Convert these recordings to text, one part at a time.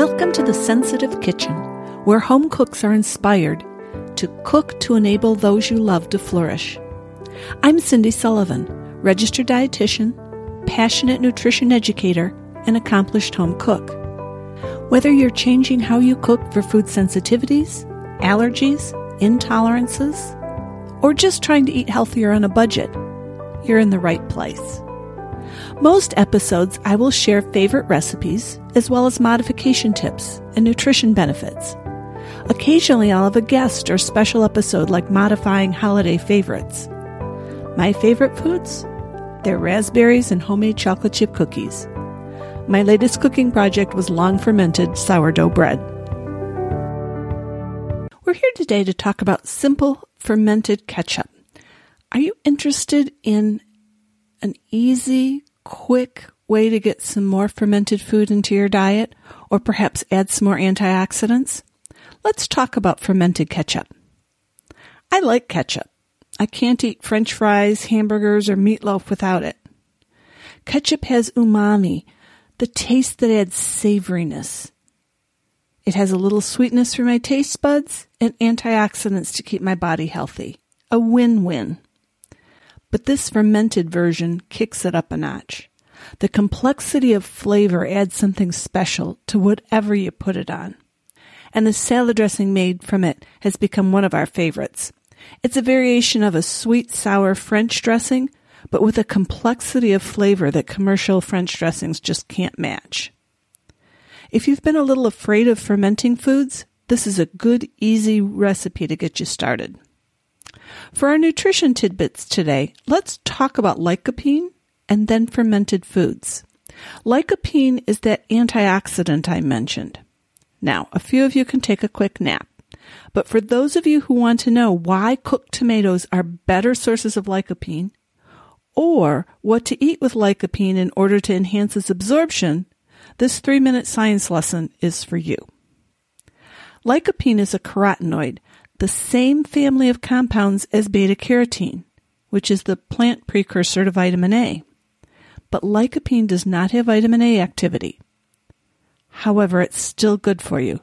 Welcome to the Sensitive Kitchen, where home cooks are inspired to cook to enable those you love to flourish. I'm Cindy Sullivan, registered dietitian, passionate nutrition educator, and accomplished home cook. Whether you're changing how you cook for food sensitivities, allergies, intolerances, or just trying to eat healthier on a budget, you're in the right place. Most episodes, I will share favorite recipes as well as modification tips and nutrition benefits. Occasionally, I'll have a guest or special episode like modifying holiday favorites. My favorite foods? They're raspberries and homemade chocolate chip cookies. My latest cooking project was long fermented sourdough bread. We're here today to talk about simple fermented ketchup. Are you interested in an easy, quick way to get some more fermented food into your diet or perhaps add some more antioxidants? Let's talk about fermented ketchup. I like ketchup. I can't eat french fries, hamburgers, or meatloaf without it. Ketchup has umami, the taste that adds savoriness. It has a little sweetness for my taste buds and antioxidants to keep my body healthy. A win-win. But this fermented version kicks it up a notch. The complexity of flavor adds something special to whatever you put it on. And the salad dressing made from it has become one of our favorites. It's a variation of a sweet sour French dressing, but with a complexity of flavor that commercial French dressings just can't match. If you've been a little afraid of fermenting foods, this is a good, easy recipe to get you started. For our nutrition tidbits today, let's talk about lycopene and then fermented foods. Lycopene is that antioxidant I mentioned. Now, a few of you can take a quick nap. But for those of you who want to know why cooked tomatoes are better sources of lycopene, or what to eat with lycopene in order to enhance its absorption, this three minute science lesson is for you. Lycopene is a carotenoid the same family of compounds as beta carotene, which is the plant precursor to vitamin A. But lycopene does not have vitamin A activity. However, it's still good for you.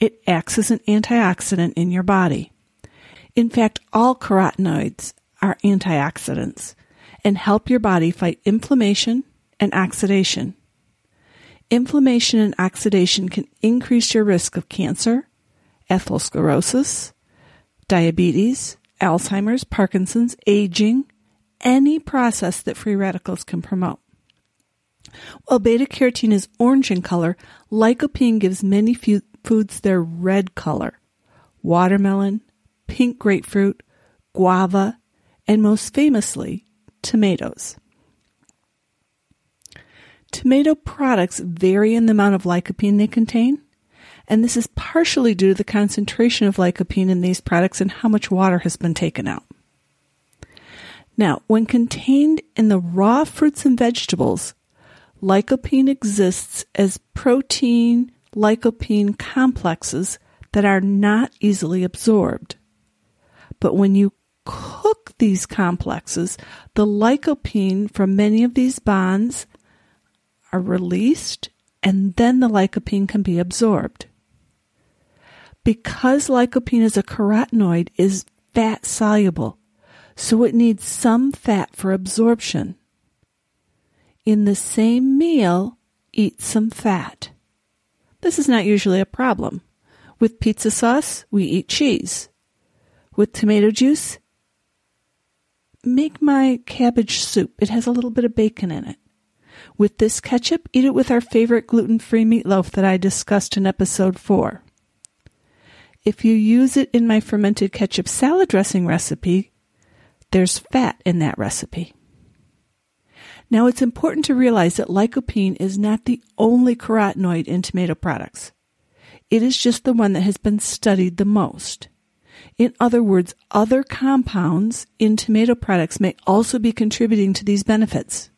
It acts as an antioxidant in your body. In fact, all carotenoids are antioxidants and help your body fight inflammation and oxidation. Inflammation and oxidation can increase your risk of cancer, atherosclerosis, diabetes, Alzheimer's, Parkinson's, aging, any process that free radicals can promote. While beta carotene is orange in color, lycopene gives many foods their red color. Watermelon, pink grapefruit, guava, and most famously, tomatoes. Tomato products vary in the amount of lycopene they contain, and this is partially due to the concentration of lycopene in these products and how much water has been taken out. Now, when contained in the raw fruits and vegetables, lycopene exists as protein lycopene complexes that are not easily absorbed. But when you cook these complexes, the lycopene from many of these bonds are released and then the lycopene can be absorbed because lycopene is a carotenoid is fat soluble, so it needs some fat for absorption. In the same meal, eat some fat. This is not usually a problem. With pizza sauce, we eat cheese. With tomato juice, make my cabbage soup. It has a little bit of bacon in it. With this ketchup, eat it with our favorite gluten free meatloaf that I discussed in episode 4. If you use it in my fermented ketchup salad dressing recipe, there's fat in that recipe. Now it's important to realize that lycopene is not the only carotenoid in tomato products. It is just the one that has been studied the most. In other words, other compounds in tomato products may also be contributing to these benefits.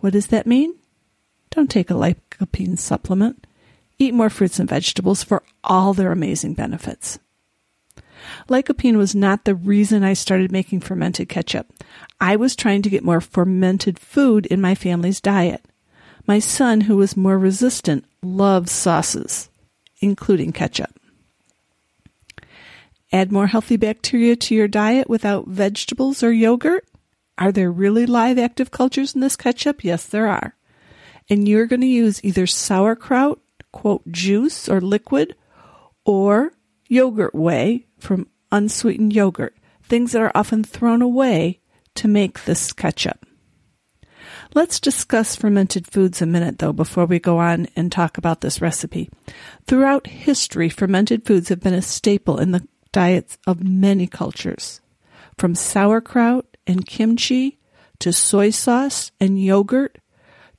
What does that mean? Don't take a lycopene supplement. Eat more fruits and vegetables for all their amazing benefits. Lycopene was not the reason I started making fermented ketchup. I was trying to get more fermented food in my family's diet. My son, who is more resistant, loves sauces, including ketchup. Add more healthy bacteria to your diet without vegetables or yogurt? Are there really live active cultures in this ketchup? Yes, there are. And you're going to use either sauerkraut, quote, juice or liquid, or yogurt whey from unsweetened yogurt, things that are often thrown away to make this ketchup. Let's discuss fermented foods a minute, though, before we go on and talk about this recipe. Throughout history, fermented foods have been a staple in the diets of many cultures. From sauerkraut and kimchi to soy sauce and yogurt,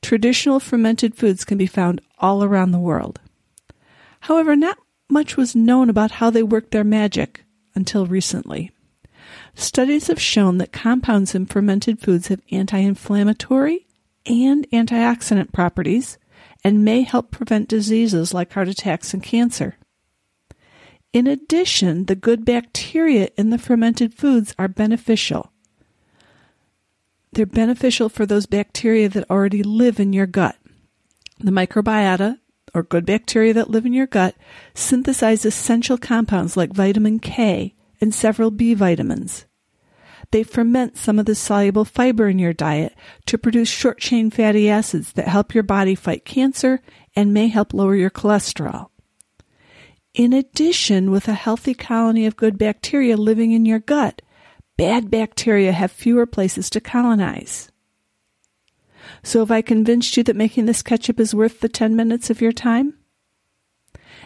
traditional fermented foods can be found all around the world. However, not much was known about how they worked their magic until recently. Studies have shown that compounds in fermented foods have anti inflammatory and antioxidant properties and may help prevent diseases like heart attacks and cancer. In addition, the good bacteria in the fermented foods are beneficial. They're beneficial for those bacteria that already live in your gut. The microbiota, or good bacteria that live in your gut, synthesize essential compounds like vitamin K and several B vitamins. They ferment some of the soluble fiber in your diet to produce short chain fatty acids that help your body fight cancer and may help lower your cholesterol. In addition, with a healthy colony of good bacteria living in your gut, bad bacteria have fewer places to colonize. So have I convinced you that making this ketchup is worth the 10 minutes of your time?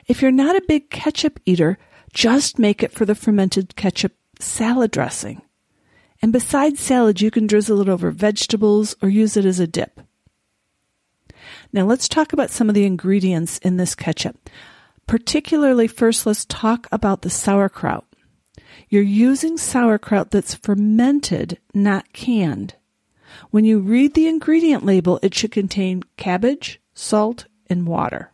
If you're not a big ketchup eater, just make it for the fermented ketchup salad dressing. And besides salad, you can drizzle it over vegetables or use it as a dip. Now let's talk about some of the ingredients in this ketchup. Particularly, first, let's talk about the sauerkraut. You're using sauerkraut that's fermented, not canned. When you read the ingredient label, it should contain cabbage, salt, and water.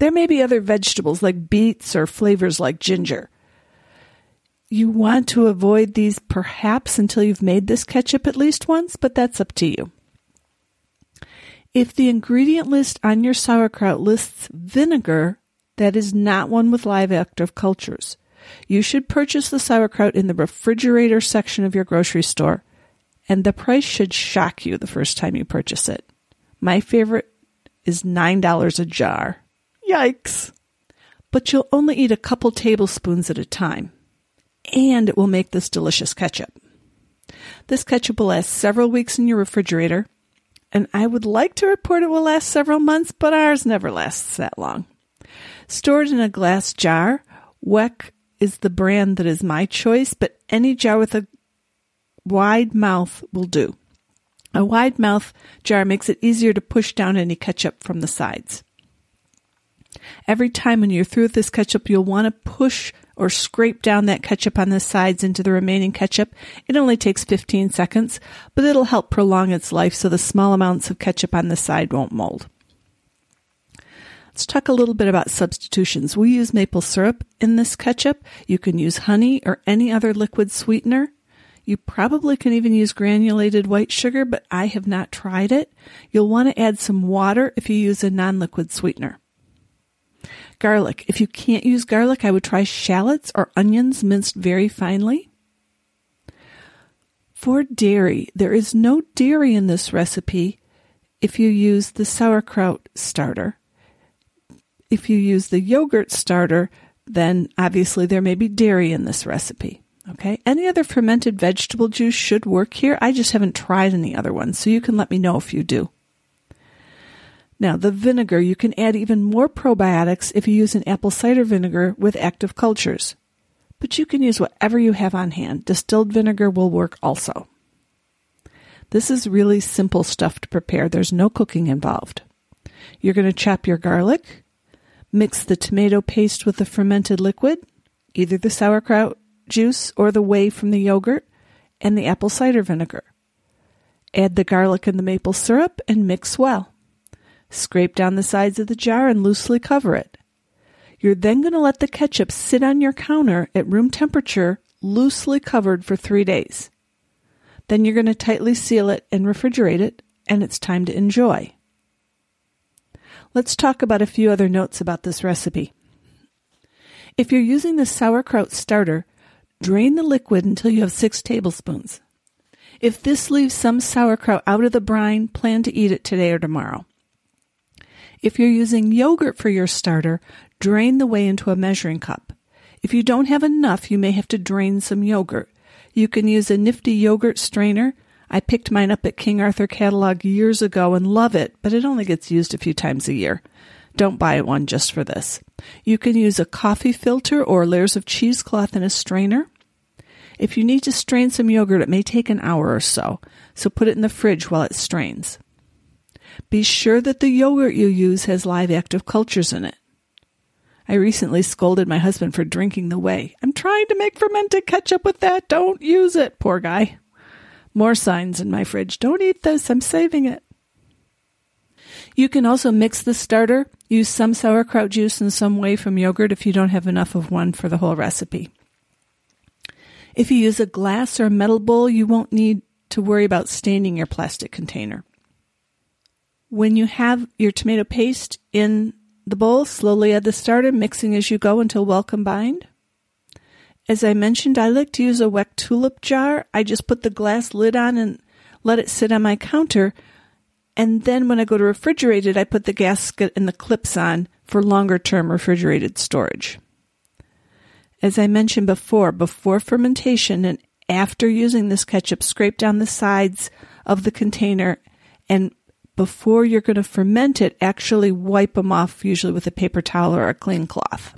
There may be other vegetables like beets or flavors like ginger. You want to avoid these perhaps until you've made this ketchup at least once, but that's up to you. If the ingredient list on your sauerkraut lists vinegar, that is not one with live active cultures. You should purchase the sauerkraut in the refrigerator section of your grocery store, and the price should shock you the first time you purchase it. My favorite is $9 a jar. Yikes! But you'll only eat a couple tablespoons at a time and it will make this delicious ketchup. This ketchup will last several weeks in your refrigerator, and I would like to report it will last several months, but ours never lasts that long. Stored in a glass jar, Weck is the brand that is my choice, but any jar with a wide mouth will do. A wide mouth jar makes it easier to push down any ketchup from the sides. Every time when you're through with this ketchup, you'll want to push or scrape down that ketchup on the sides into the remaining ketchup. It only takes 15 seconds, but it'll help prolong its life so the small amounts of ketchup on the side won't mold. Let's talk a little bit about substitutions. We use maple syrup in this ketchup. You can use honey or any other liquid sweetener. You probably can even use granulated white sugar, but I have not tried it. You'll want to add some water if you use a non-liquid sweetener. Garlic. If you can't use garlic, I would try shallots or onions minced very finely. For dairy, there is no dairy in this recipe if you use the sauerkraut starter. If you use the yogurt starter, then obviously there may be dairy in this recipe. Okay. Any other fermented vegetable juice should work here. I just haven't tried any other ones, so you can let me know if you do. Now, the vinegar, you can add even more probiotics if you use an apple cider vinegar with active cultures. But you can use whatever you have on hand. Distilled vinegar will work also. This is really simple stuff to prepare. There's no cooking involved. You're going to chop your garlic, mix the tomato paste with the fermented liquid, either the sauerkraut juice or the whey from the yogurt, and the apple cider vinegar. Add the garlic and the maple syrup and mix well. Scrape down the sides of the jar and loosely cover it. You're then going to let the ketchup sit on your counter at room temperature, loosely covered for three days. Then you're going to tightly seal it and refrigerate it, and it's time to enjoy. Let's talk about a few other notes about this recipe. If you're using the sauerkraut starter, drain the liquid until you have six tablespoons. If this leaves some sauerkraut out of the brine, plan to eat it today or tomorrow. If you're using yogurt for your starter, drain the whey into a measuring cup. If you don't have enough, you may have to drain some yogurt. You can use a nifty yogurt strainer. I picked mine up at King Arthur Catalog years ago and love it, but it only gets used a few times a year. Don't buy one just for this. You can use a coffee filter or layers of cheesecloth in a strainer. If you need to strain some yogurt, it may take an hour or so, so put it in the fridge while it strains. Be sure that the yogurt you use has live active cultures in it. I recently scolded my husband for drinking the whey. I'm trying to make fermented ketchup with that. Don't use it, poor guy. More signs in my fridge. Don't eat this. I'm saving it. You can also mix the starter. Use some sauerkraut juice and some whey from yogurt if you don't have enough of one for the whole recipe. If you use a glass or a metal bowl, you won't need to worry about staining your plastic container. When you have your tomato paste in the bowl, slowly add the starter, mixing as you go until well combined. As I mentioned, I like to use a Weck tulip jar. I just put the glass lid on and let it sit on my counter. And then when I go to refrigerate it, I put the gasket and the clips on for longer term refrigerated storage. As I mentioned before, before fermentation and after using this ketchup, scrape down the sides of the container and before you're going to ferment it, actually wipe them off, usually with a paper towel or a clean cloth.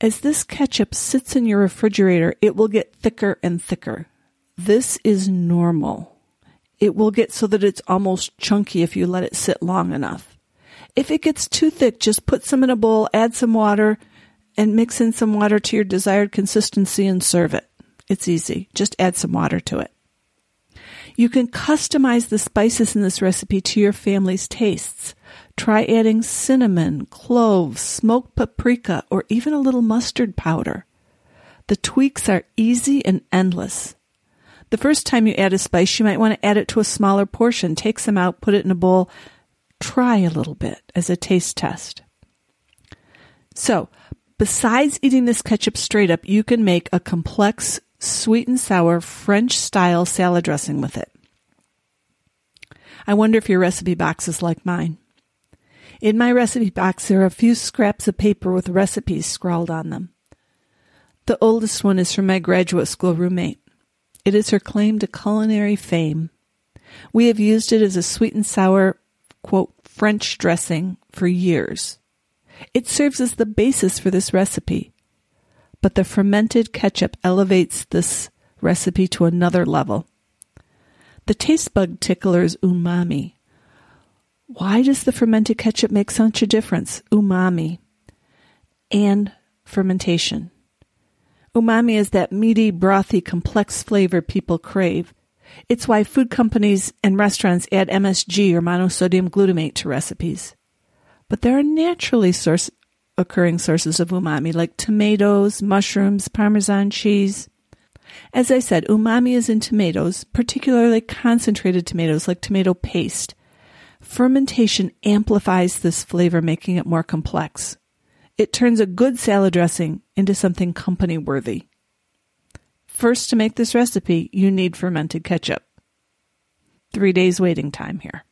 As this ketchup sits in your refrigerator, it will get thicker and thicker. This is normal. It will get so that it's almost chunky if you let it sit long enough. If it gets too thick, just put some in a bowl, add some water, and mix in some water to your desired consistency and serve it. It's easy. Just add some water to it. You can customize the spices in this recipe to your family's tastes. Try adding cinnamon, cloves, smoked paprika, or even a little mustard powder. The tweaks are easy and endless. The first time you add a spice, you might want to add it to a smaller portion. Take some out, put it in a bowl, try a little bit as a taste test. So, besides eating this ketchup straight up, you can make a complex sweet and sour French style salad dressing with it. I wonder if your recipe box is like mine. In my recipe box, there are a few scraps of paper with recipes scrawled on them. The oldest one is from my graduate school roommate. It is her claim to culinary fame. We have used it as a sweet and sour, quote, French dressing for years. It serves as the basis for this recipe but the fermented ketchup elevates this recipe to another level. The taste bug tickler is umami. Why does the fermented ketchup make such a difference? Umami and fermentation. Umami is that meaty, brothy, complex flavor people crave. It's why food companies and restaurants add MSG or monosodium glutamate to recipes. But there are naturally source, occurring sources of umami like tomatoes, mushrooms, parmesan cheese. As I said, umami is in tomatoes, particularly concentrated tomatoes like tomato paste. Fermentation amplifies this flavor, making it more complex. It turns a good salad dressing into something company worthy. First, to make this recipe, you need fermented ketchup. Three days waiting time here.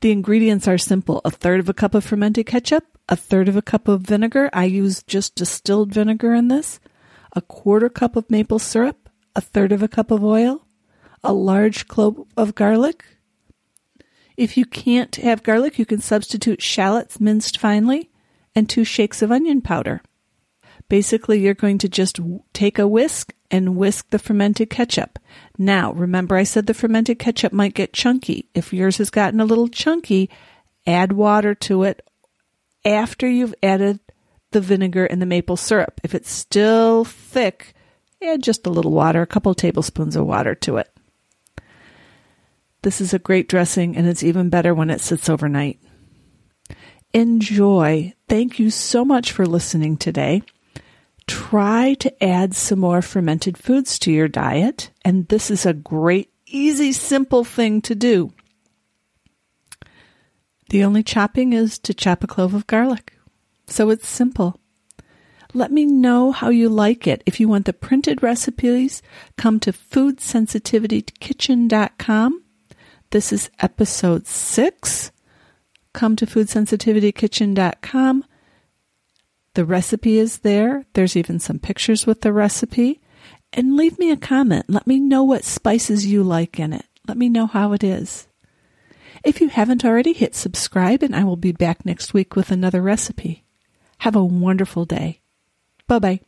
The ingredients are simple a third of a cup of fermented ketchup, a third of a cup of vinegar. I use just distilled vinegar in this, a quarter cup of maple syrup, a third of a cup of oil, a large clove of garlic. If you can't have garlic, you can substitute shallots minced finely and two shakes of onion powder. Basically, you're going to just take a whisk and whisk the fermented ketchup. Now, remember I said the fermented ketchup might get chunky. If yours has gotten a little chunky, add water to it after you've added the vinegar and the maple syrup. If it's still thick, add just a little water, a couple tablespoons of water to it. This is a great dressing and it's even better when it sits overnight. Enjoy. Thank you so much for listening today try to add some more fermented foods to your diet. And this is a great, easy, simple thing to do. The only chopping is to chop a clove of garlic. So it's simple. Let me know how you like it. If you want the printed recipes, come to foodsensitivitykitchen.com. This is episode six. Come to foodsensitivitykitchen.com. The recipe is there. There's even some pictures with the recipe. And leave me a comment. Let me know what spices you like in it. Let me know how it is. If you haven't already, hit subscribe and I will be back next week with another recipe. Have a wonderful day. Bye bye.